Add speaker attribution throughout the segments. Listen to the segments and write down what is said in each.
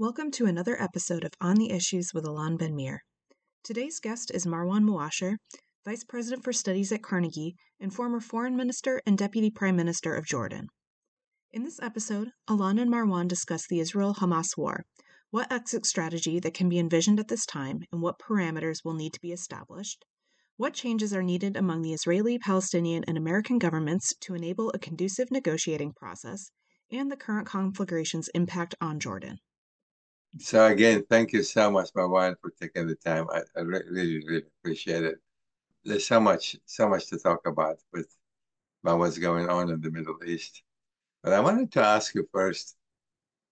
Speaker 1: Welcome to another episode of On the Issues with Alon Ben-Meir. Today's guest is Marwan Muasher, Vice President for Studies at Carnegie and former Foreign Minister and Deputy Prime Minister of Jordan. In this episode, Alon and Marwan discuss the Israel Hamas war, what exit strategy that can be envisioned at this time, and what parameters will need to be established, what changes are needed among the Israeli, Palestinian, and American governments to enable a conducive negotiating process, and the current conflagration's impact on Jordan.
Speaker 2: So again, thank you so much, Marwan, for taking the time. I, I really, really appreciate it. There's so much, so much to talk about with about what's going on in the Middle East. But I wanted to ask you first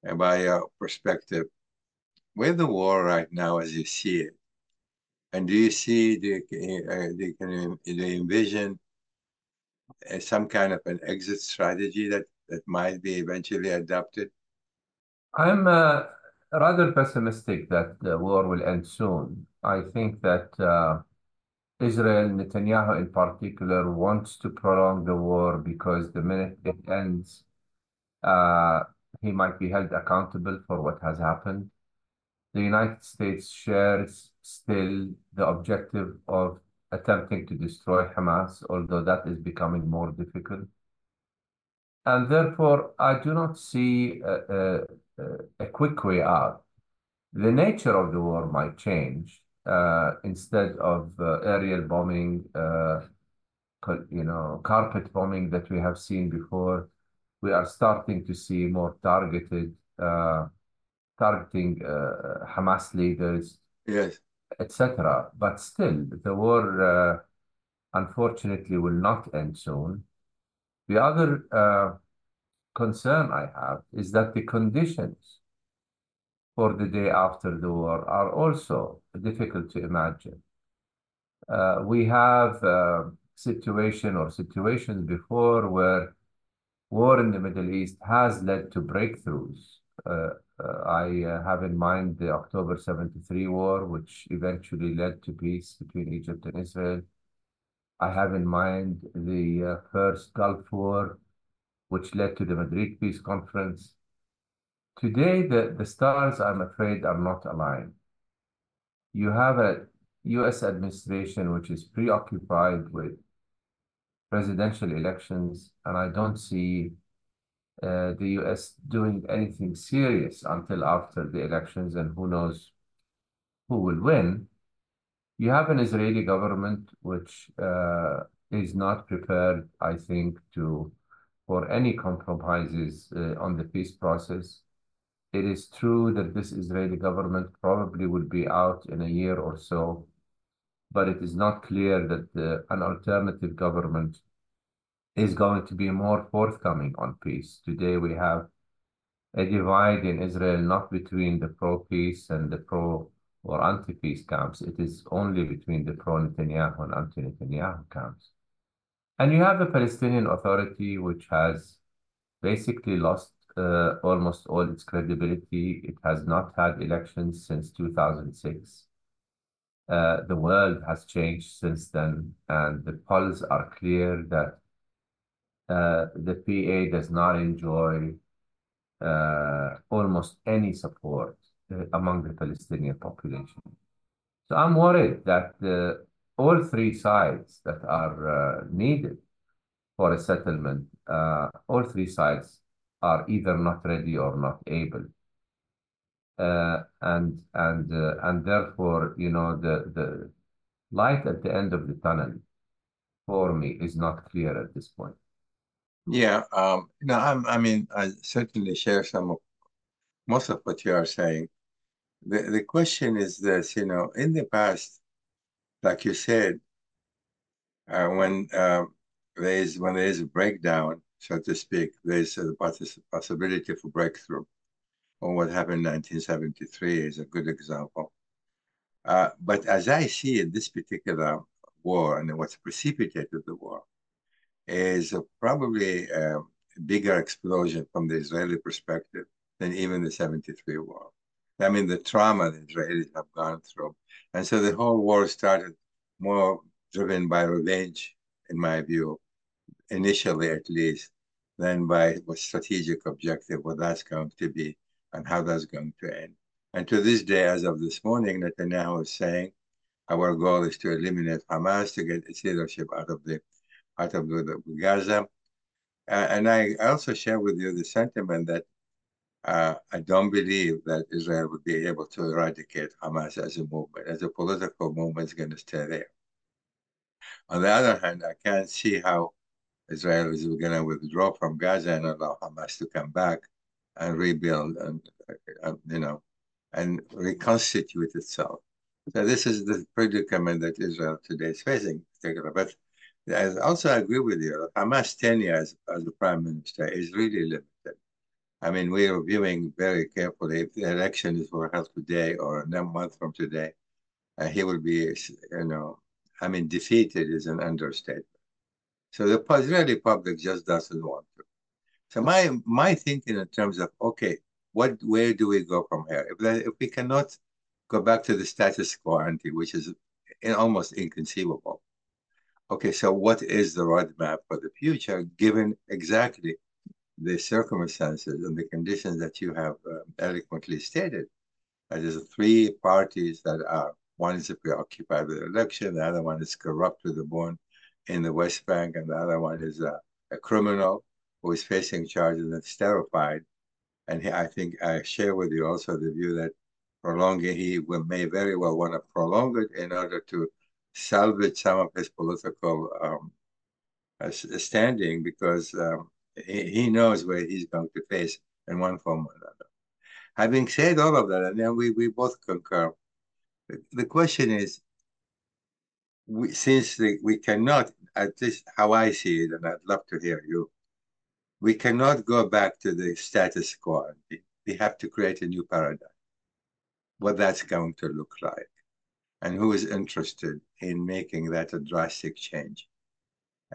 Speaker 2: about your perspective. Where the war right now, as you see it, and do you see the uh, the can you envision uh, some kind of an exit strategy that that might be eventually adopted?
Speaker 3: I'm uh, rather pessimistic that the war will end soon. I think that uh, Israel, Netanyahu in particular, wants to prolong the war because the minute it ends, uh, he might be held accountable for what has happened. The United States shares still the objective of attempting to destroy Hamas, although that is becoming more difficult. And therefore, I do not see a, a, quick way out. The nature of the war might change. Uh, instead of uh, aerial bombing, uh, you know, carpet bombing that we have seen before, we are starting to see more targeted, uh, targeting uh, Hamas leaders,
Speaker 2: yes,
Speaker 3: etc. But still, the war, uh, unfortunately, will not end soon. The other concern I have is that the conditions for the day after the war are also difficult to imagine. Uh, we have a situation or situations before where war in the Middle East has led to breakthroughs. Uh, uh, I uh, have in mind the October 73 war, which eventually led to peace between Egypt and Israel. I have in mind the uh, first Gulf War, which led to the Madrid Peace Conference. Today, the, the stars, I'm afraid, are not aligned. You have a US administration which is preoccupied with presidential elections, and I don't see uh, the US doing anything serious until after the elections, and who knows who will win. You have an Israeli government which uh, is not prepared, I think, to for any compromises uh, on the peace process. It is true that this Israeli government probably will be out in a year or so, but it is not clear that uh, an alternative government is going to be more forthcoming on peace. Today we have a divide in Israel, not between the pro-peace and the pro or anti-peace camps. It is only between the pro-Netanyahu and anti-Netanyahu camps. And you have the Palestinian Authority, which has basically lost uh, almost all its credibility. It has not had elections since 2006. Uh, the world has changed since then, and the polls are clear that uh, the PA does not enjoy uh, almost any support uh, among the Palestinian population. So I'm worried that all three sides that are needed for a settlement, all three sides are either not ready or not able. Uh, and and uh, and therefore, you know, the the light at the end of the tunnel for me is not clear at this point.
Speaker 2: Yeah, um, know, I'm, I mean, I certainly share some of most of what you are saying. The the question is this, you know, in the past, like you said, uh, when uh, there is when there is a breakdown, so to speak, there's a possibility for breakthrough. Or what happened in 1973 is a good example. Uh, but as I see in this particular war and what's precipitated the war is probably a bigger explosion from the Israeli perspective than even the 73 war. I mean, the trauma the Israelis have gone through. And so the whole war started more driven by revenge, in my view, initially at least, than by what strategic objective, what that's going to be, and how that's going to end. And to this day, as of this morning, Netanyahu is saying, our goal is to eliminate Hamas to get its leadership out of the out of the, Gaza. Uh, and I also share with you the sentiment that uh, I don't believe that Israel would be able to eradicate Hamas as a movement, as a political movement, is going to stay there. On the other hand, I can't see how Israel is going to withdraw from Gaza and allow Hamas to come back and rebuild and, uh, you know, and reconstitute itself. So this is the predicament that Israel today is facing. But I also agree with you. Hamas tenure as, as the prime minister is really limited. I mean, we are viewing very carefully if the election is for held today or a month from today, uh, he will be, you know, I mean, defeated is an understatement. So the Israeli public just doesn't want to. So my my thinking in terms of okay, what where do we go from here? If that, if we cannot go back to the status quo ante, which is almost inconceivable. Okay, so what is the roadmap for the future, given exactly the circumstances and the conditions that you have uh, eloquently stated? That is three parties that are one is preoccupied with election, the other one is corrupt to the bone in the West Bank, and the other one is a, a criminal who is facing charges and is terrified. And he, I think I share with you also the view that prolonging, he will, may very well want to prolong it in order to salvage some of his political um, uh, standing because um, he, he knows where he's going to face in one form or another. Having said all of that, and then we, we both concur, the, the question is, we, since the, we cannot, at least how I see it, and I'd love to hear you, we cannot go back to the status quo. We have to create a new paradigm what that's going to look like and who is interested in making that a drastic change.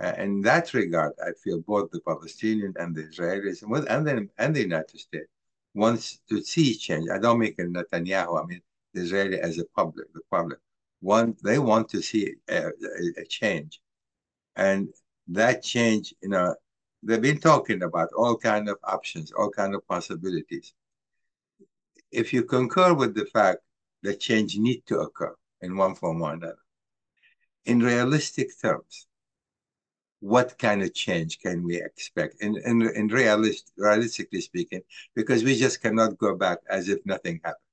Speaker 2: Uh, in that regard, I feel both the Palestinian and the Israelis and, the, and the United States wants to see change. I don't make Netanyahu, I mean the Israeli as a public, the public. One, they want to see a, a, a change. And that change, you know, they've been talking about all kind of options, all kind of possibilities if you concur with the fact that change need to occur in one form or another, in realistic terms, what kind of change can we expect And in, in realist, realistically speaking, because we just cannot go back as if nothing happened.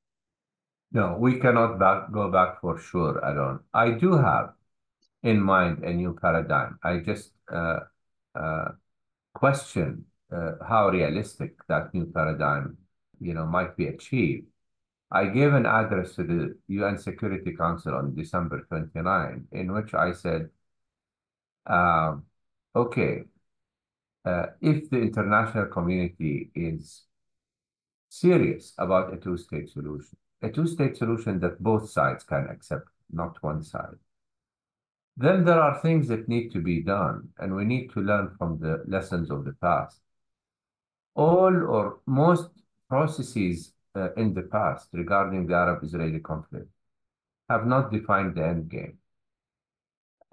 Speaker 3: No, we cannot back, go back for sure, Alon. I do have in mind a new paradigm. I just uh, uh, question uh, how realistic that new paradigm you know, might be achieved. I gave an address to the UN Security Council on December 29, in which I said, um, okay, uh, if the international community is serious about a two-state solution, a two-state solution that both sides can accept, not one side, then there are things that need to be done, and we need to learn from the lessons of the past. All or most processes uh, in the past regarding the Arab-Israeli conflict have not defined the end game.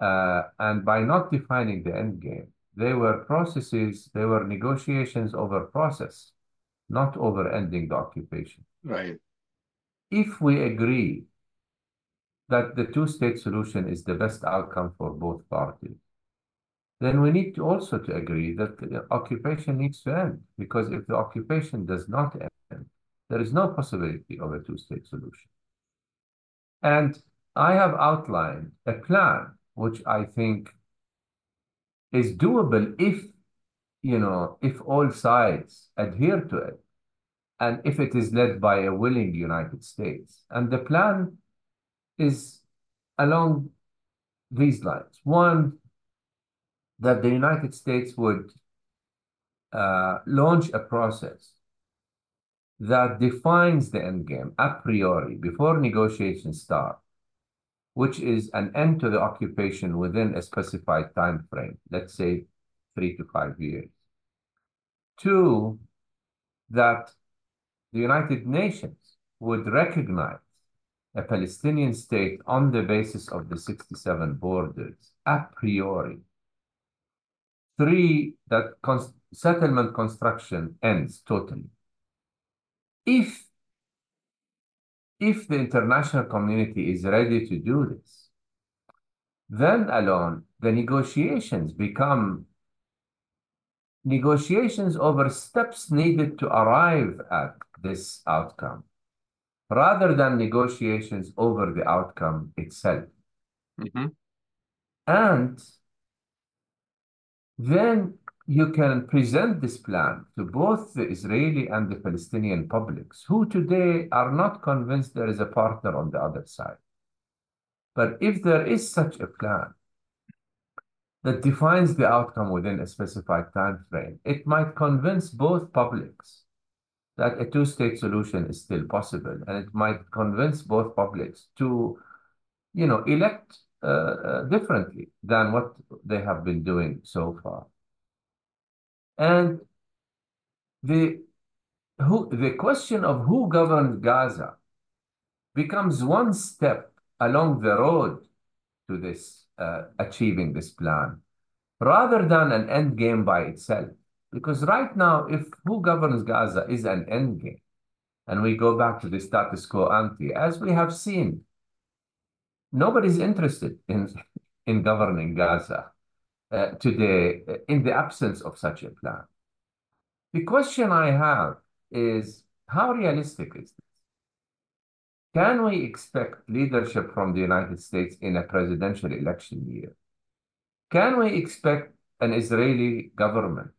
Speaker 3: Uh, and by not defining the end game, they were processes, they were negotiations over process, not over ending the occupation.
Speaker 2: Right.
Speaker 3: If we agree that the two-state solution is the best outcome for both parties, then we need to also to agree that the occupation needs to end. Because if the occupation does not end, there is no possibility of a two-state solution. And I have outlined a plan which I think is doable if, you know, if all sides adhere to it and if it is led by a willing United States. And the plan is along these lines. One, that the United States would uh, launch a process that defines the end game a priori before negotiations start, which is an end to the occupation within a specified time frame, let's say three to five years. Two, that the United Nations would recognize a Palestinian state on the basis of the 67 borders a priori Three, that settlement construction ends totally. If if the international community is ready to do this, then Alon the negotiations become negotiations over steps needed to arrive at this outcome rather than negotiations over the outcome itself.
Speaker 2: Mm-hmm.
Speaker 3: And then you can present this plan to both the Israeli and the Palestinian publics, who today are not convinced there is a partner on the other side. But if there is such a plan that defines the outcome within a specified time frame, it might convince both publics that a two-state solution is still possible, and it might convince both publics to, you know, elect uh, uh, differently than what they have been doing so far. And the who the question of who governs Gaza becomes one step along the road to this uh, achieving this plan, rather than an end game by itself. Because right now, if who governs Gaza is an end game, and we go back to the status quo ante, as we have seen, nobody's interested in in governing Gaza uh, today in the absence of such a plan. The question I have is how realistic is this? Can we expect leadership from the United States in a presidential election year? Can we expect an Israeli government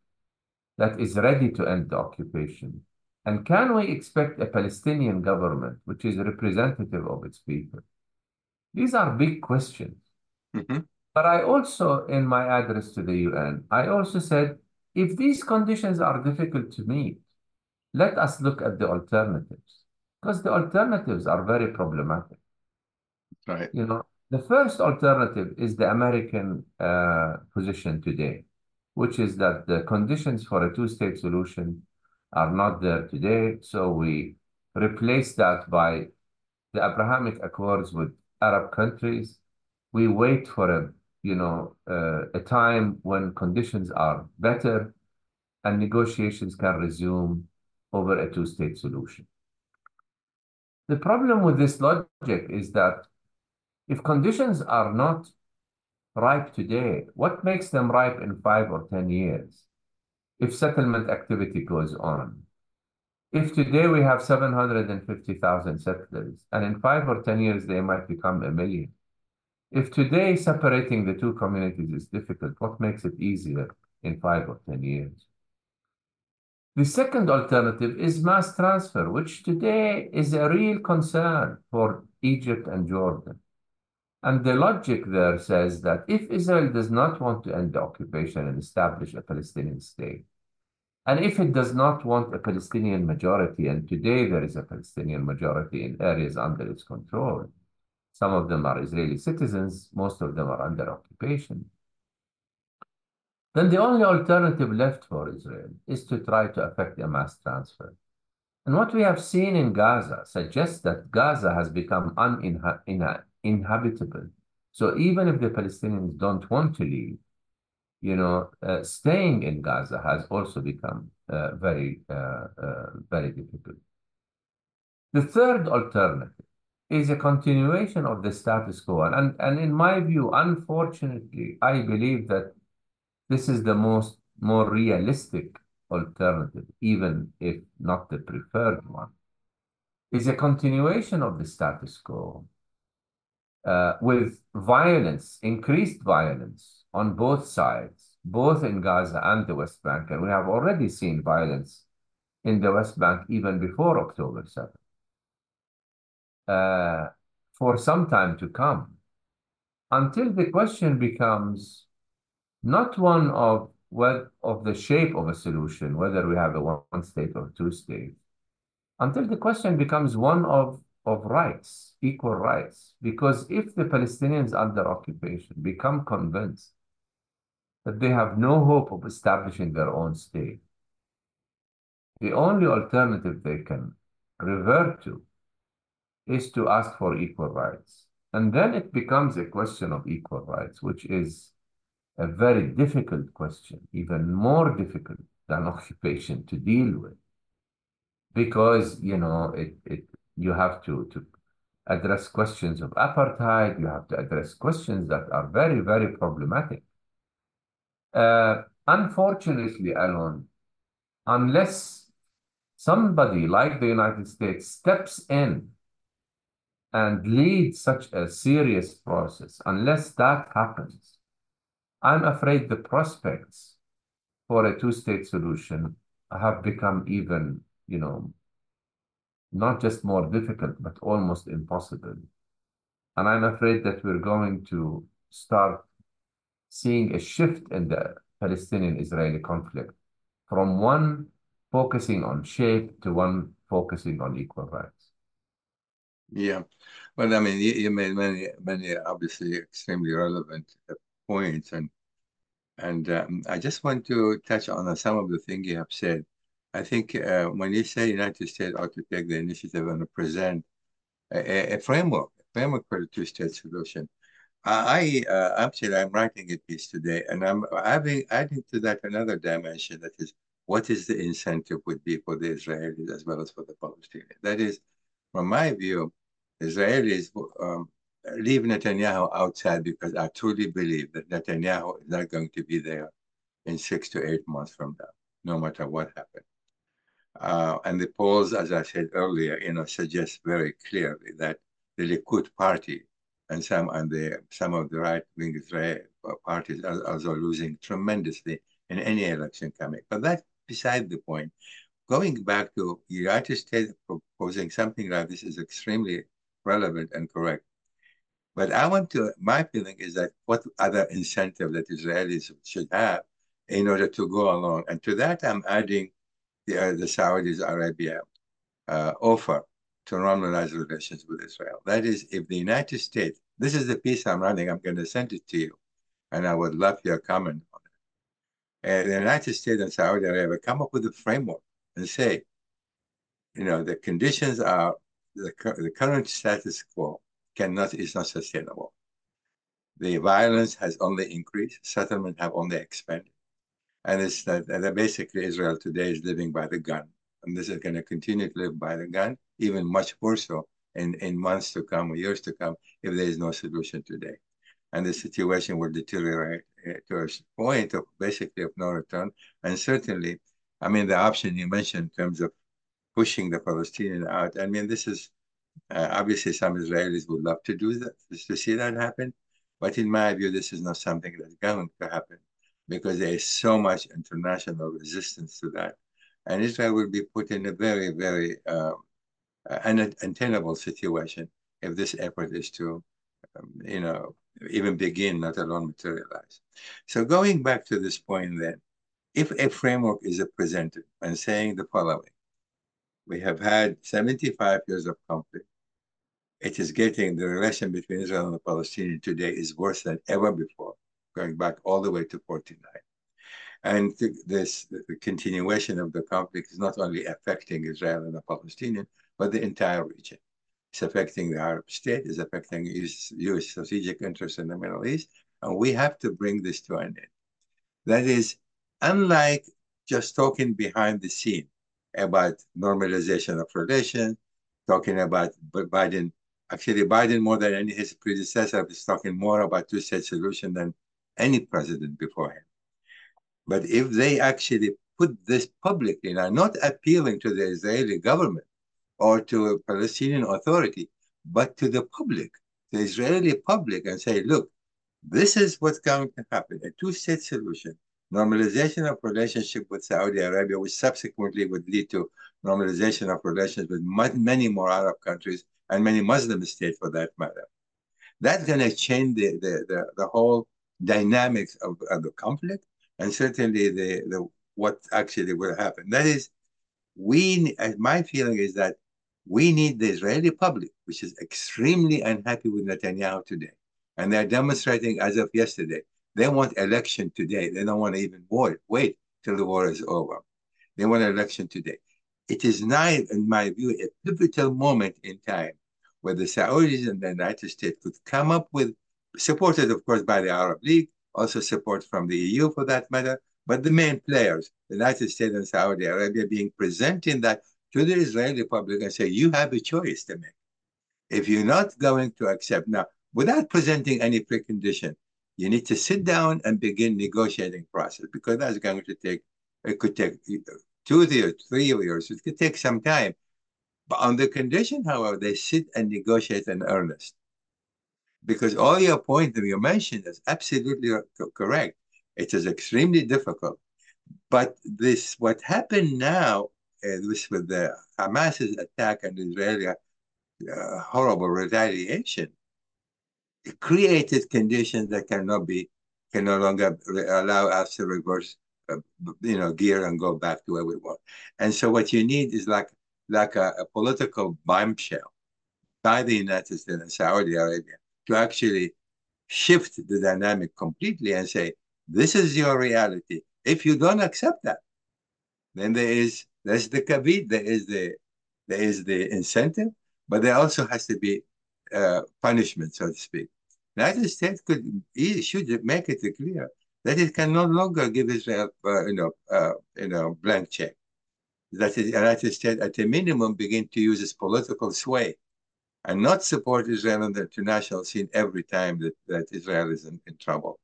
Speaker 3: that is ready to end the occupation? And can we expect a Palestinian government which is representative of its people? These are big questions.
Speaker 2: Mm-hmm.
Speaker 3: But I also, in my address to the UN, I also said, if these conditions are difficult to meet, let us look at the alternatives because the alternatives are very problematic.
Speaker 2: Right.
Speaker 3: You know, the first alternative is the American uh, position today, which is that the conditions for a two-state solution are not there today. So we replace that by the Abrahamic Accords with Arab countries. We wait for a you know, uh, a time when conditions are better and negotiations can resume over a two-state solution. The problem with this logic is that if conditions are not ripe today, what makes them ripe in five or 10 years? If settlement activity goes on. If today we have 750,000 settlers, and in five or 10 years they might become a million, if today separating the two communities is difficult, what makes it easier in five or 10 years? The second alternative is mass transfer, which today is a real concern for Egypt and Jordan. And the logic there says that if Israel does not want to end the occupation and establish a Palestinian state, and if it does not want a Palestinian majority, and today there is a Palestinian majority in areas under its control, some of them are Israeli citizens, most of them are under occupation. Then the only alternative left for Israel is to try to effect a mass transfer. And what we have seen in Gaza suggests that Gaza has become uninhabitable. So even if the Palestinians don't want to leave, you know, uh, staying in Gaza has also become uh, very, uh, uh very difficult. The third alternative is a continuation of the status quo. And, and in my view, unfortunately, I believe that this is the most more realistic alternative, even if not the preferred one, is a continuation of the status quo uh, with violence, increased violence on both sides, both in Gaza and the West Bank. And we have already seen violence in the West Bank even before October 7th uh, for some time to come until the question becomes not one of what of the shape of a solution, whether we have a one state or two state, until the question becomes one of, of rights, equal rights. Because if the Palestinians under occupation become convinced that they have no hope of establishing their own state, the only alternative they can revert to is to ask for equal rights. And then it becomes a question of equal rights, which is a very difficult question, even more difficult than occupation to deal with. Because, you know, it, it you have to, to address questions of apartheid. You have to address questions that are very, very problematic. Uh, unfortunately, Alon, unless somebody like the United States steps in and lead such a serious process, unless that happens, I'm afraid the prospects for a two-state solution have become even, you know, not just more difficult, but almost impossible. And I'm afraid that we're going to start seeing a shift in the Palestinian-Israeli conflict from one focusing on shape to one focusing on equal rights.
Speaker 2: Yeah. Well, I mean, you, you made many, many obviously extremely relevant points, and and um, I just want to touch on some of the things you have said. I think uh, when you say United States ought to take the initiative and present a, a framework, a framework for the two-state solution, I uh, actually I'm writing a piece today, and I'm adding adding to that another dimension that is what is the incentive would be for the Israelis as well as for the Palestinians. That is, from my view, Israelis um, leave Netanyahu outside because I truly believe that Netanyahu is not going to be there in six to eight months from now, no matter what happens. Uh, and the polls, as I said earlier, you know, suggest very clearly that the Likud party and some and the some of the right-wing Israeli parties are also losing tremendously in any election coming. But that's beside the point. Going back to the United States proposing something like this is extremely relevant and correct. But I want to, my feeling is that what other incentive that Israelis should have in order to go along. And to that, I'm adding the, uh, the Saudi Arabia uh, offer to normalize relations with Israel. That is, if the United States, this is the piece I'm running, I'm going to send it to you, and I would love your comment on it. And the United States and Saudi Arabia come up with a framework and say, you know, the conditions are the, the current status quo cannot is not sustainable. The violence has only increased, settlement have only expanded. And it's that, that basically Israel today is living by the gun. And this is going to continue to live by the gun even much worse so in, in months to come or years to come if there is no solution today. And the situation will deteriorate uh, to a point of basically of no return. And certainly, I mean, the option you mentioned in terms of pushing the Palestinian out, I mean, this is uh, obviously some Israelis would love to do that, to see that happen. But in my view, this is not something that's going to happen because there is so much international resistance to that. And Israel will be put in a very, very um, an untenable situation if this effort is to, um, you know, even begin, let alone materialize. So going back to this point then, if a framework is presented and saying the following, we have had 75 years of conflict. It is getting the relation between Israel and the Palestinians today is worse than ever before, going back all the way to 49. And this the continuation of the conflict is not only affecting Israel and the Palestinians, but the entire region. It's affecting the Arab state, it's affecting U.S. strategic interests in the Middle East, and we have to bring this to an end. That is, unlike just talking behind the scene about normalization of relations, talking about Biden, actually Biden more than any his predecessor is talking more about two-state solution than any president before him. But if they actually put this publicly, now not appealing to the Israeli government, or to a Palestinian authority, but to the public, the Israeli public, and say, look, this is what's going to happen a two state solution, normalization of relationship with Saudi Arabia, which subsequently would lead to normalization of relations with many more Arab countries and many Muslim states for that matter. That's going to change the, the, the, the, whole dynamics of, of the conflict and certainly the, the what actually will happen. That is, we, my feeling is that we need the Israeli public, which is extremely unhappy with Netanyahu today. And they're demonstrating as of yesterday. They want election today. They don't want to even wait, wait till the war is over. They want election today. It is now, in my view, a pivotal moment in time where the Saudis and the United States could come up with, supported, of course, by the Arab League, also support from the EU for that matter, but the main players, the United States and Saudi Arabia, being present in that to the Israeli public and say, you have a choice to make. If you're not going to accept now, without presenting any precondition, you need to sit down and begin negotiating process because that's going to take, it could take two years, three years, it could take some time. But on the condition, however, they sit and negotiate in earnest. Because all your points that you mentioned is absolutely correct. It is extremely difficult. But this, what happened now, uh, this with the Hamas's attack and Israeli uh, horrible retaliation, created conditions that cannot be, can no longer allow us to reverse, uh, you know, gear and go back to where we were. And so what you need is like, like a, a political bombshell by the United States and Saudi Arabia to actually shift the dynamic completely and say, this is your reality. If you don't accept that, then there is there's the kavit, there is the there is the incentive, but there also has to be uh, punishment, so to speak. The United States could should make it clear that it can no longer give Israel, uh, you know, uh, you know, blank check. That the United States, at a minimum, begin to use its political sway and not support Israel on the international scene every time that, that Israel is in, in trouble.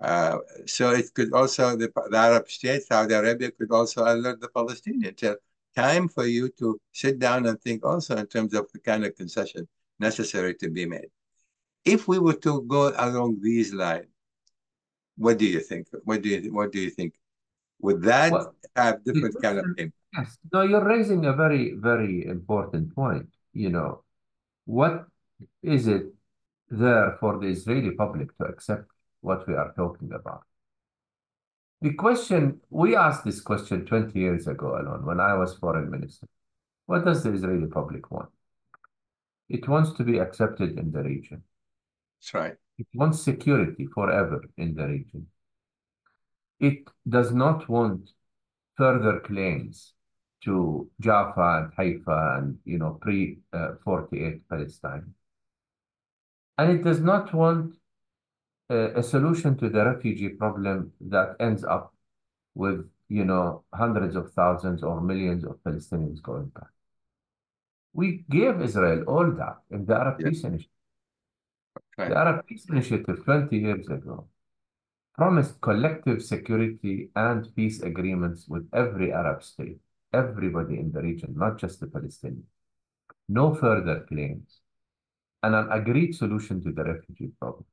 Speaker 2: Uh, so it could also, the, the, Arab states, Saudi Arabia could also alert the Palestinians. Time for you to sit down and think also in terms of the kind of concession necessary to be made. If we were to go along these lines, what do you think? What do you what do you think? Would that well, have different kind of mm-hmm. impact?
Speaker 3: Yes. No, you're raising a very, very important point. You know, what is it there for the Israeli public to accept what we are talking about? The question, we asked this question 20 years ago, Alon when I was foreign minister. What does the Israeli public want? It wants to be accepted in the region.
Speaker 2: That's right.
Speaker 3: It wants security forever in the region. It does not want further claims to Jaffa and Haifa and, you know, pre-48 uh, Palestine. And it does not want a, a solution to the refugee problem that ends up with, you know, hundreds of thousands or millions of Palestinians going back. We gave Israel all that in the Arab Peace Initiative. Okay. The Arab Peace Initiative 20 years ago promised collective security and peace agreements with every Arab state everybody in the region, not just the Palestinians. No further claims, and an agreed solution to the refugee problem.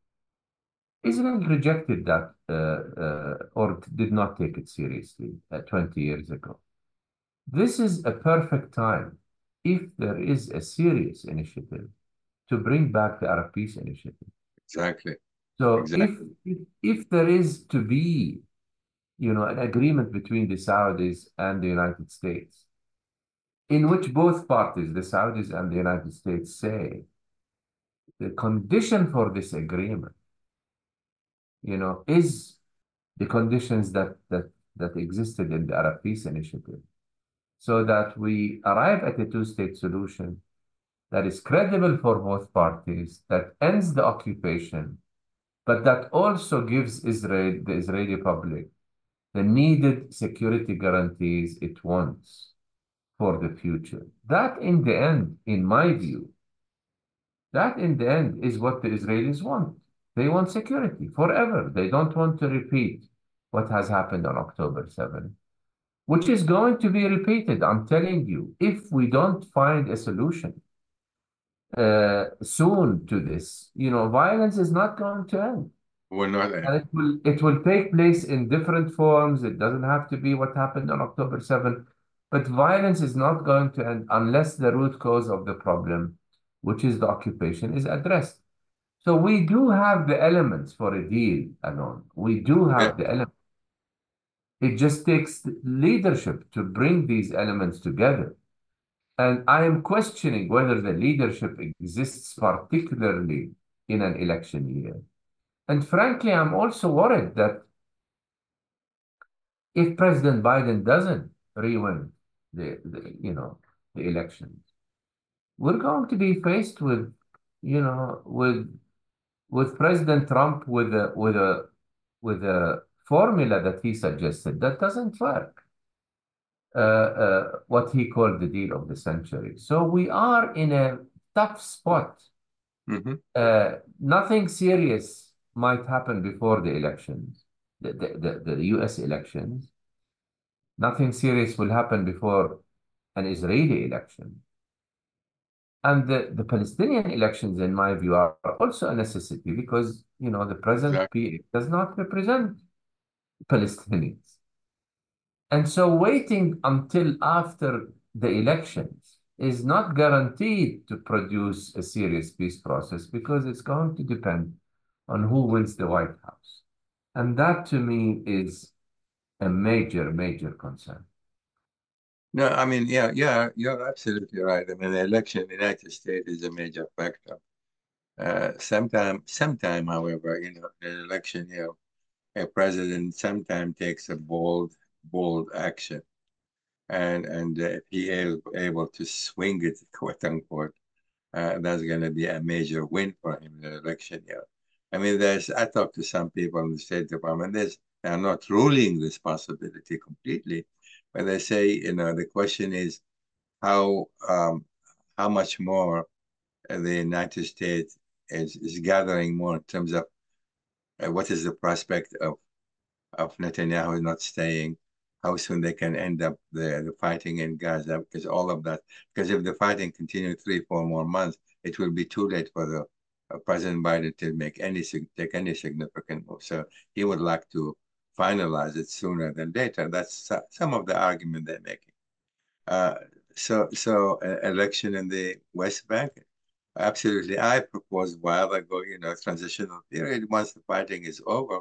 Speaker 3: Israel rejected that uh, uh, or did not take it seriously uh, 20 years ago. This is a perfect time if there is a serious initiative to bring back the Arab Peace Initiative.
Speaker 2: Exactly.
Speaker 3: So
Speaker 2: exactly.
Speaker 3: If, if, if there is to be you know, an agreement between the Saudis and the United States, in which both parties, the Saudis and the United States, say the condition for this agreement, you know, is the conditions that that that existed in the Arab Peace Initiative, so that we arrive at a two-state solution that is credible for both parties, that ends the occupation, but that also gives Israel, the Israeli public, the needed security guarantees it wants for the future. That in the end, in my view, that in the end is what the Israelis want. They want security forever. They don't want to repeat what has happened on October 7, which is going to be repeated. I'm telling you, if we don't find a solution uh, soon to this, you know, violence is not going to end.
Speaker 2: We're not
Speaker 3: And it will it will take place in different forms. It doesn't have to be what happened on October 7. But violence is not going to end unless the root cause of the problem, which is the occupation, is addressed. So we do have the elements for a deal Alon. We do have yeah. the elements. It just takes leadership to bring these elements together. And I am questioning whether the leadership exists particularly in an election year. And frankly, I'm also worried that if President Biden doesn't re-win the, the, you know, the elections, we're going to be faced with, you know, with with President Trump with a with a with a formula that he suggested that doesn't work. uh, uh, what he called the deal of the century. So we are in a tough spot.
Speaker 2: hmm
Speaker 3: Uh, nothing serious might happen before the elections, the, the, the, the US elections. Nothing serious will happen before an Israeli election. And the, the Palestinian elections, in my view, are also a necessity because, you know, the present
Speaker 2: Exactly.
Speaker 3: PA does not represent Palestinians. And so waiting until after the elections is not guaranteed to produce a serious peace process because it's going to depend on who wins the White House. And that to me is a major, major concern.
Speaker 2: No, I mean, yeah, yeah, you're absolutely right. I mean, the election in the United States is a major factor. Uh, sometime, sometime, however, you know, an election, you know, a president sometimes takes a bold, bold action, and and if he is able to swing it, quote unquote, uh, that's going to be a major win for him in the election year. I mean, there's I talked to some people in the State Department. There's they're not ruling this possibility completely, but they say, you know, the question is how um, how much more the United States is, is gathering more in terms of uh, what is the prospect of of Netanyahu not staying, how soon they can end up the, the fighting in Gaza, because all of that, because if the fighting continues three, four more months, it will be too late for the uh, President Biden to make any take any significant move. So he would like to finalize it sooner than later. That's some of the argument they're making. Uh, so, so uh, election in the West Bank, absolutely. I proposed a while ago, you know, transitional period. Once the fighting is over,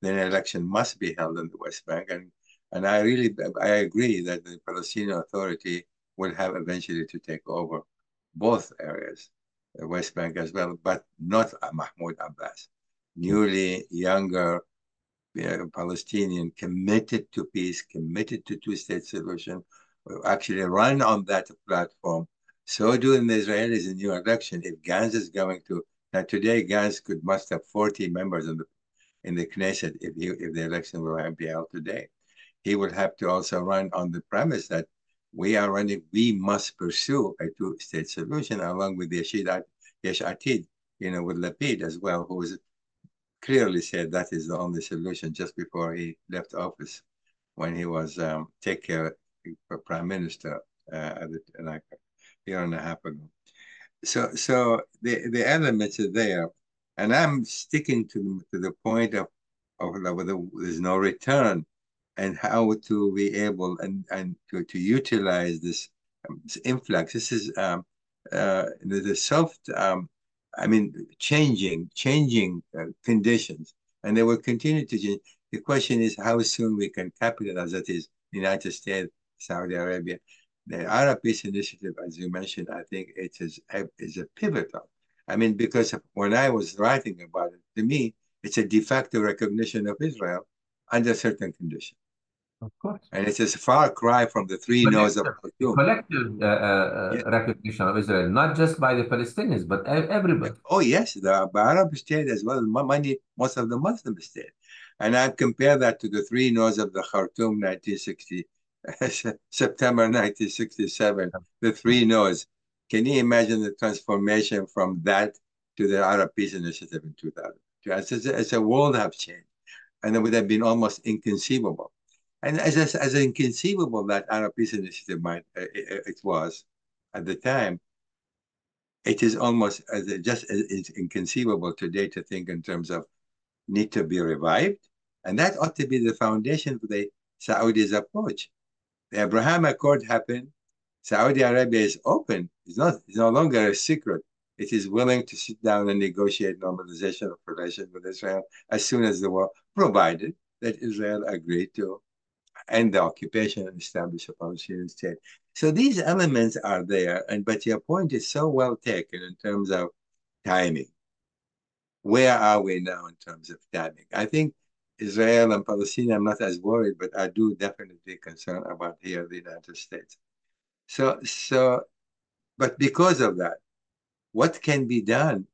Speaker 2: then an election must be held in the West Bank. And and I really I agree that the Palestinian Authority will have eventually to take over both areas, the West Bank as well, but not Mahmoud Abbas. Newly younger Palestinian committed to peace, committed to two-state solution, actually run on that platform. So do the Israelis in new election. If Gantz is going to now today, Gantz could must have 40 members in the in the Knesset if he, if the election will be held today. He will have to also run on the premise that we are running, we must pursue a two-state solution along with the Yeshid, Yesh Atid, you know, with Lapid as well, who was clearly said that is the only solution just before he left office when he was um, take care prime minister uh, like a year and a half ago. So, so the the elements are there, and I'm sticking to to the point of of whether there's no return, and how to be able and and to to utilize this, um, this influx. This is um, uh, the, the soft. Um, I mean, changing, changing uh, conditions, and they will continue to change. The question is how soon we can capitalize. That is, the United States, Saudi Arabia, the Arab Peace Initiative, as you mentioned, I think it is a, is a pivotal. I mean, because when I was writing about it, to me, it's a de facto recognition of Israel under certain conditions.
Speaker 3: Of course.
Speaker 2: And it's a far cry from the three no's of Khartoum.
Speaker 3: Collective uh, uh, yeah. recognition of Israel, not just by the Palestinians, but everybody.
Speaker 2: Oh, yes, the Arab state as well as many, most of the Muslim state. And I compare that to the three no's of the Khartoum 1960, September 1967, the three no's. Can you imagine the transformation from that to the Arab Peace Initiative in 2000? It's, it's, a world have changed. And it would have been almost inconceivable. And as, as, inconceivable that Arab Peace Initiative might, uh, it, it, was at the time, it is almost as just as inconceivable today to think in terms of need to be revived. And that ought to be the foundation for the Saudis' approach. The Abraham Accord happened. Saudi Arabia is open. It's not. It's no longer a secret. It is willing to sit down and negotiate normalization of relations with Israel as soon as the war, provided that Israel agreed to end the occupation and establish a Palestinian state. So these elements are there, and but your point is so well taken in terms of timing. Where are we now in terms of timing? I think Israel and Palestine, I'm not as worried, but I do definitely concern about here the United States. So, so, but because of that, what can be done?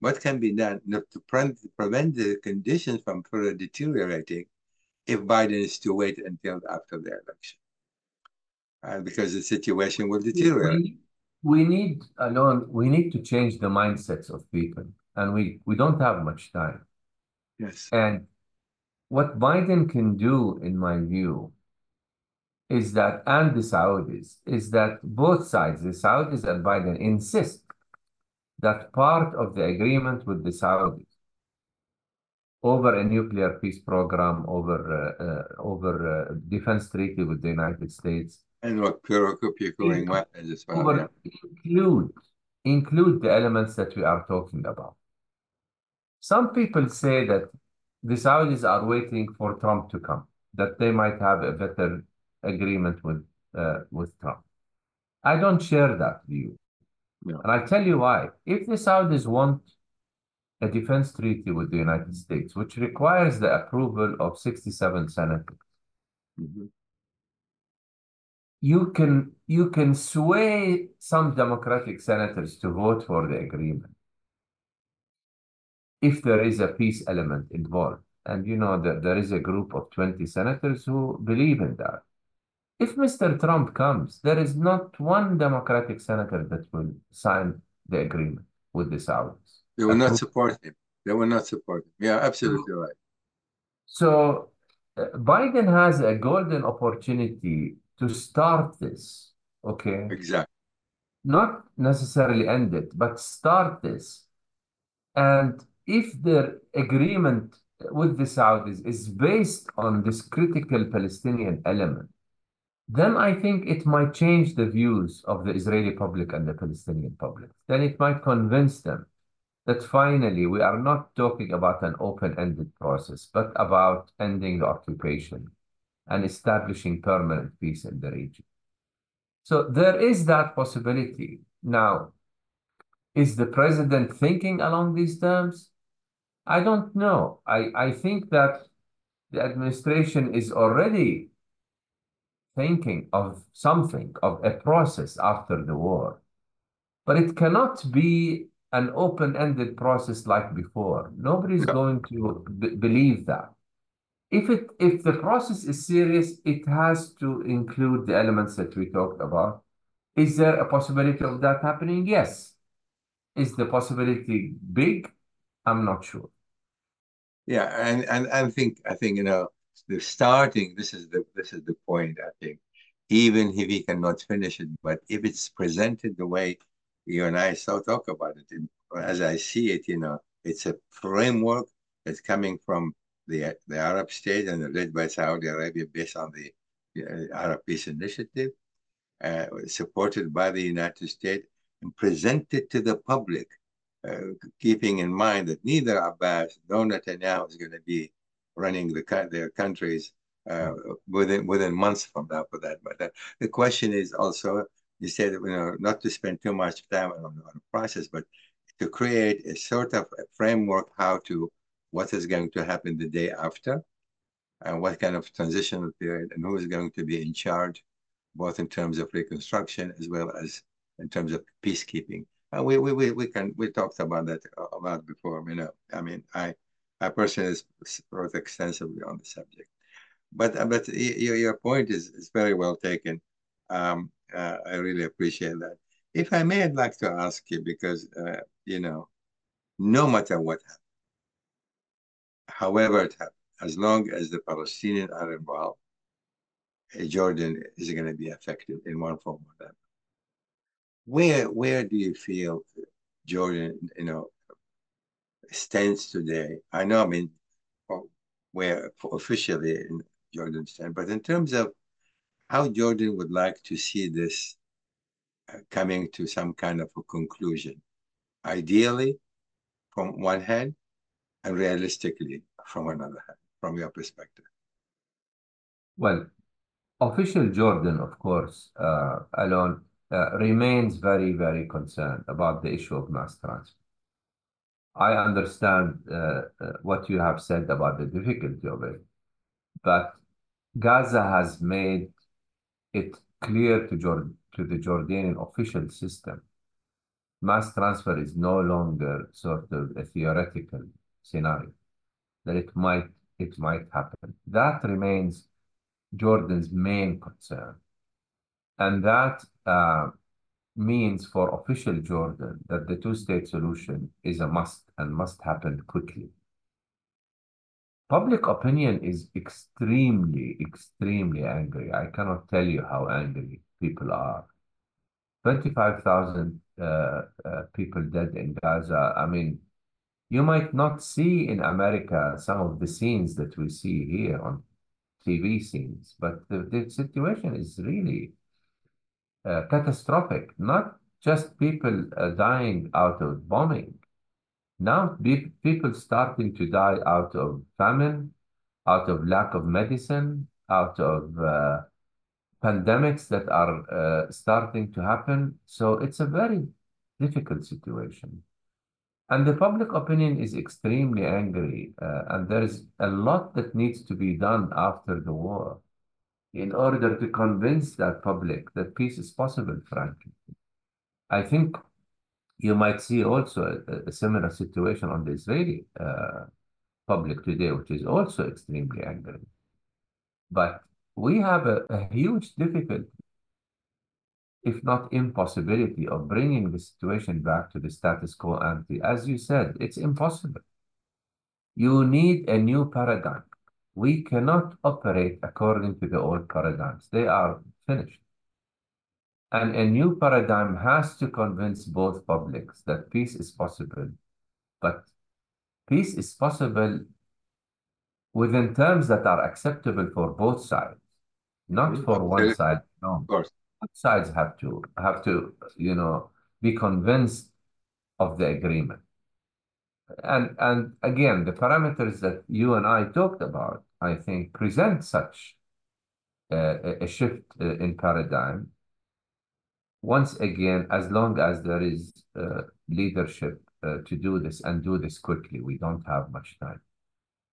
Speaker 2: What can be done to pre prevent the conditions from further deteriorating if Biden is to wait until after the election? and because the situation will deteriorate.
Speaker 3: We, we need Alon. We need to change the mindsets of people, and we we don't have much time.
Speaker 2: Yes.
Speaker 3: And what Biden can do, in my view, is that, and the Saudis, is that both sides, the Saudis and Biden, insist that part of the agreement with the Saudis over a nuclear peace program, over uh, uh, over uh, defense treaty with the United States,
Speaker 2: and what as well.
Speaker 3: over include include the elements that we are talking about. Some people say that the Saudis are waiting for Trump to come, that they might have a better agreement with uh, with Trump. I don't share that view.
Speaker 2: No.
Speaker 3: And I tell you why. If the Saudis want a defense treaty with the United States, which requires the approval of 67 senators,
Speaker 2: Mhm.
Speaker 3: you can you can sway some Democratic senators to vote for the agreement if there is a peace element involved. And you know that there is a group of 20 senators who believe in that. If Mr. Trump comes, there is not one Democratic senator that will sign the agreement with the Saudis.
Speaker 2: They will not support him. They will not support him. Yeah, absolutely right.
Speaker 3: So uh, Biden has a golden opportunity to start this, okay?
Speaker 2: Exactly.
Speaker 3: Not necessarily end it, but start this. And if the agreement with the Saudis is based on this critical Palestinian element, then I think it might change the views of the Israeli public and the Palestinian public. Then it might convince them that finally we are not talking about an open-ended process, but about ending the occupation and establishing permanent peace in the region. So there is that possibility. Now, is the president thinking along these terms? I don't know. I, I think that the administration is already thinking of something, of a process after the war. But it cannot be an open-ended process like before. Nobody's
Speaker 2: No.
Speaker 3: going to believe that. If it if the process is serious, it has to include the elements that we talked about. Is there a possibility of that happening? Yes. Is the possibility big? I'm not sure.
Speaker 2: Yeah, and and I think I think you know the starting. This is the this is the point. I think even if he cannot finish it, but if it's presented the way you and I so talk about it, as I see it, you know, it's a framework that's coming from the the Arab state and led by Saudi Arabia based on the uh, Arab Peace Initiative, uh, supported by the United States, and presented to the public uh, keeping in mind that neither Abbas nor Netanyahu is going to be running the their countries uh, within within months from now. For that, but the question is also you said you know not to spend too much time on, on the process, but to create a sort of a framework how to what is going to happen the day after, and what kind of transitional period, and who is going to be in charge, both in terms of reconstruction as well as in terms of peacekeeping. Uh, we, we, we, we can we talked about that a lot before. You know, I mean, I I personally wrote extensively on the subject, but uh, but your your point is is very well taken. Um, uh, I really appreciate that. If I may, I'd like to ask you because uh, you know, no matter what happens, however it happens, as long as the Palestinians are involved, Jordan is going to be affected in one form or another where where do you feel Jordan, you know, stands today? I know, I mean, where officially Jordan stand, but in terms of how Jordan would like to see this uh, coming to some kind of a conclusion, ideally, from one hand, and realistically from another hand, from your perspective.
Speaker 3: Well, official Jordan, of course, uh, Alon uh, remains very, very concerned about the issue of mass transfer. I understand uh, uh, what you have said about the difficulty of it, but Gaza has made it clear to, Jord to the Jordanian official system mass transfer is no longer sort of a theoretical scenario, that it might, it might happen. That remains Jordan's main concern. And that uh, means for official Jordan that the two-state solution is a must and must happen quickly. Public opinion is extremely, extremely angry. I cannot tell you how angry people are. 25,000 uh, uh, people dead in Gaza. I mean, you might not see in America some of the scenes that we see here on TV scenes, but the, the situation is really uh, catastrophic. Not just people uh, dying out of bombing. Now be people starting to die out of famine, out of lack of medicine, out of uh, pandemics that are uh, starting to happen. So it's a very difficult situation. And the public opinion is extremely angry, uh, and there is a lot that needs to be done after the war in order to convince that public that peace is possible, frankly. I think you might see also a, a similar situation on the Israeli uh, public today, which is also extremely angry. But we have a, a huge difficulty, if not impossibility, of bringing the situation back to the status quo ante. As you said, it's impossible. You need a new paradigm. We cannot operate according to the old paradigms. They are finished. And a new paradigm has to convince both publics that peace is possible. But peace is possible within terms that are acceptable for both sides, not mm-hmm. for one side. No,
Speaker 2: Of course.
Speaker 3: both sides have to have to you know be convinced of the agreement. And and again, the parameters that you and I talked about, I think, present such a, a shift uh, in paradigm. Once again, as long as there is uh, leadership uh, to do this and do this quickly, we don't have much time.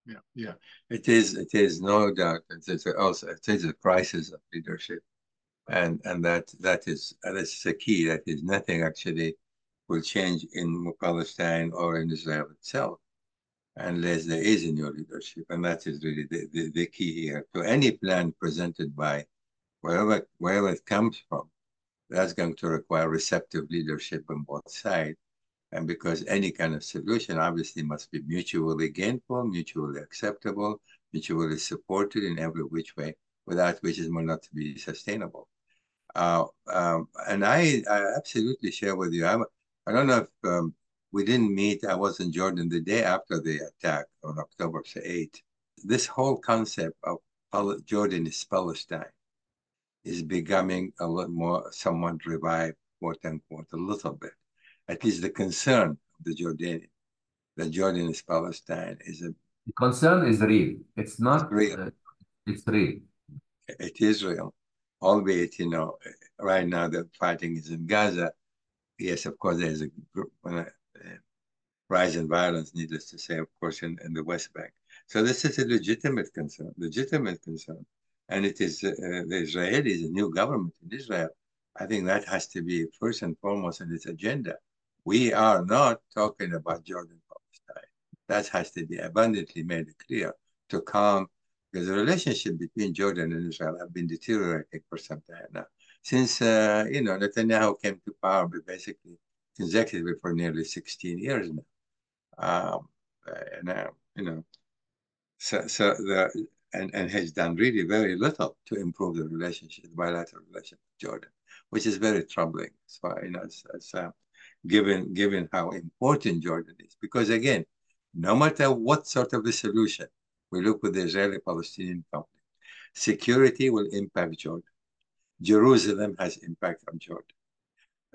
Speaker 2: Yeah, yeah. It is. It is no doubt. It is also. It is a crisis of leadership, and and that that is that is the key. That is nothing actually will change in Palestine or in Israel itself unless there is a new leadership. And that is really the, the, the key here. To any plan presented by wherever, wherever it comes from, that's going to require receptive leadership on both sides. And because any kind of solution obviously must be mutually gainful, mutually acceptable, mutually supported in every which way, without which it will not be sustainable. Uh, um, and I, I absolutely share with you. I'm, I don't know if um, we didn't meet. I was in Jordan the day after the attack on October 8th. This whole concept of Jordan is Palestine is becoming a lot more somewhat revived, quote unquote, a little bit. At least the concern of the Jordanian, that Jordan is Palestine, is a
Speaker 3: the concern is real. It's not
Speaker 2: it's real.
Speaker 3: Uh, it's real.
Speaker 2: It is real, albeit you know right now the fighting is in Gaza yes, of course, there's a group, uh, rise in violence, needless to say, of course, in, in the West Bank. So this is a legitimate concern, legitimate concern. And it is uh, the Israelis, a new government in Israel. I think that has to be first and foremost in its agenda. We are not talking about Jordan Palestine. That has to be abundantly made clear to calm, because the relationship between Jordan and Israel have been deteriorating for some time now since uh, you know Netanyahu came to power basically consecutively for nearly 16 years now. Um, and uh, you know, so so the and, and has done really very little to improve the relationship, the bilateral relationship with Jordan, which is very troubling So you know, as, as uh, given given how important Jordan is. Because again, no matter what sort of a solution we look with the Israeli-Palestinian conflict, security will impact Jordan. Jerusalem has impact on Jordan.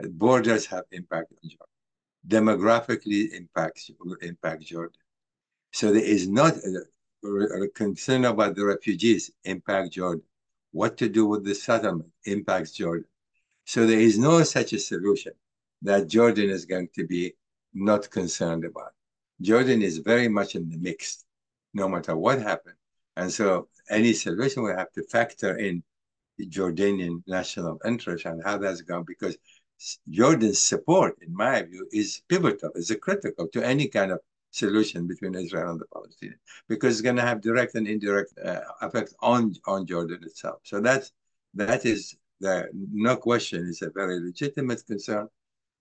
Speaker 2: Uh, borders have impact on Jordan. Demographically impacts impact Jordan. So there is not uh, a, a concern about the refugees impact Jordan. What to do with the settlement impacts Jordan. So there is no such a solution that Jordan is going to be not concerned about. Jordan is very much in the mix, no matter what happens. And so any solution will have to factor in Jordanian national interest and how that's gone because Jordan's support, in my view, is pivotal, is critical to any kind of solution between Israel and the Palestinians because it's going to have direct and indirect uh, effect on on Jordan itself. So that's that is the, no question, is a very legitimate concern,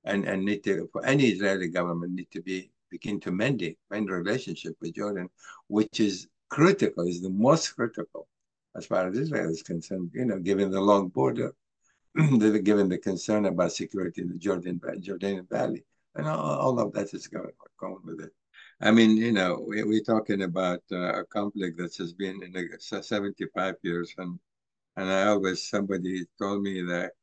Speaker 2: and and need to for any Israeli government need to be begin to mend it, mend relationship with Jordan, which is critical, is the most critical as far as Israel is concerned. You know, given the long border, given the concern about security in the Jordan Jordanian Valley, and all, all of that is going going with it. I mean, you know, we, we're talking about uh, a conflict that has been in the 75 years, and and I always somebody told me that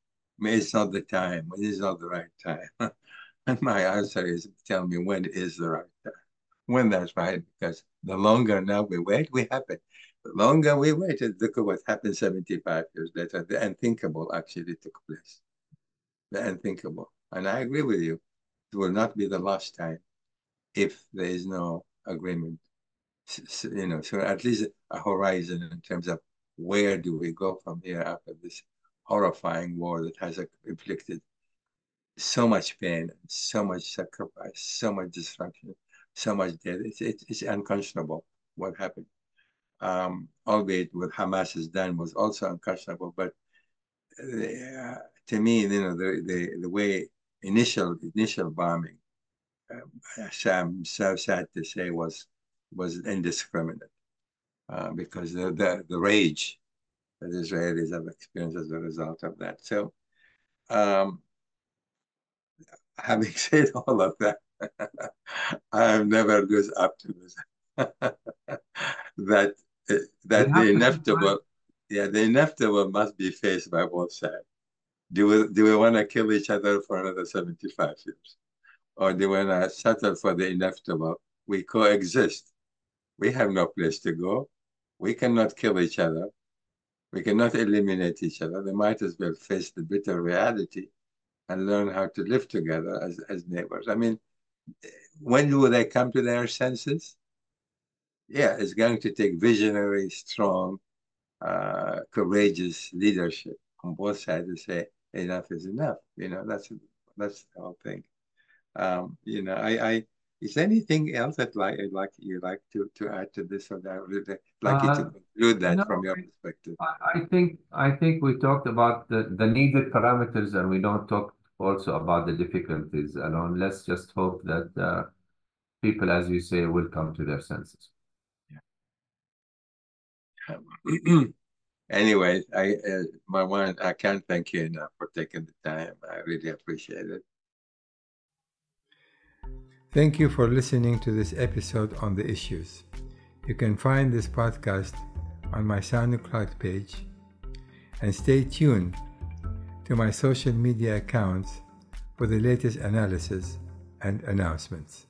Speaker 2: it's not the time, it is not the right time. and my answer is tell me when is the right time. When that's right, because the longer now we wait, we have The longer we waited, look at what happened 75 years later. The unthinkable actually took place. The unthinkable. And I agree with you. It will not be the last time if there is no agreement. So, you know, so at least a horizon in terms of where do we go from here after this horrifying war that has inflicted so much pain, so much sacrifice, so much destruction, so much death. It's, it's, it's unconscionable what happened. Um, albeit what Hamas has done was also unconscionable, but uh, to me, you know, the, the, the way initial initial bombing I'm so sad to say was was indiscriminate uh, because the, the, the rage that Israelis have experienced as a result of that. So, um, having said all of that, I am never lose optimism that that the inevitable, yeah, the inevitable must be faced by both sides. Do we do we want to kill each other for another seventy five years? or they want to settle for the inevitable. We coexist. We have no place to go. We cannot kill each other. We cannot eliminate each other. They might as well face the bitter reality and learn how to live together as, as neighbors. I mean, when will they come to their senses? Yeah, it's going to take visionary, strong, uh, courageous leadership on both sides to say enough is enough. You know, that's that's the whole thing. Um, you know, I, I is there anything else that like like you like to to add to this or that? Would like uh, you to uh, conclude that no, from your perspective?
Speaker 3: I think I think we talked about the the needed parameters, and we don't talk also about the difficulties Alon. Let's just hope that uh, people, as you say, will come to their senses.
Speaker 2: Anyway, I uh, my one I can't thank you enough for taking the time. I really appreciate it.
Speaker 4: Thank you for listening to this episode on the issues. You can find this podcast on my SoundCloud page and stay tuned to my social media accounts for the latest analysis and announcements.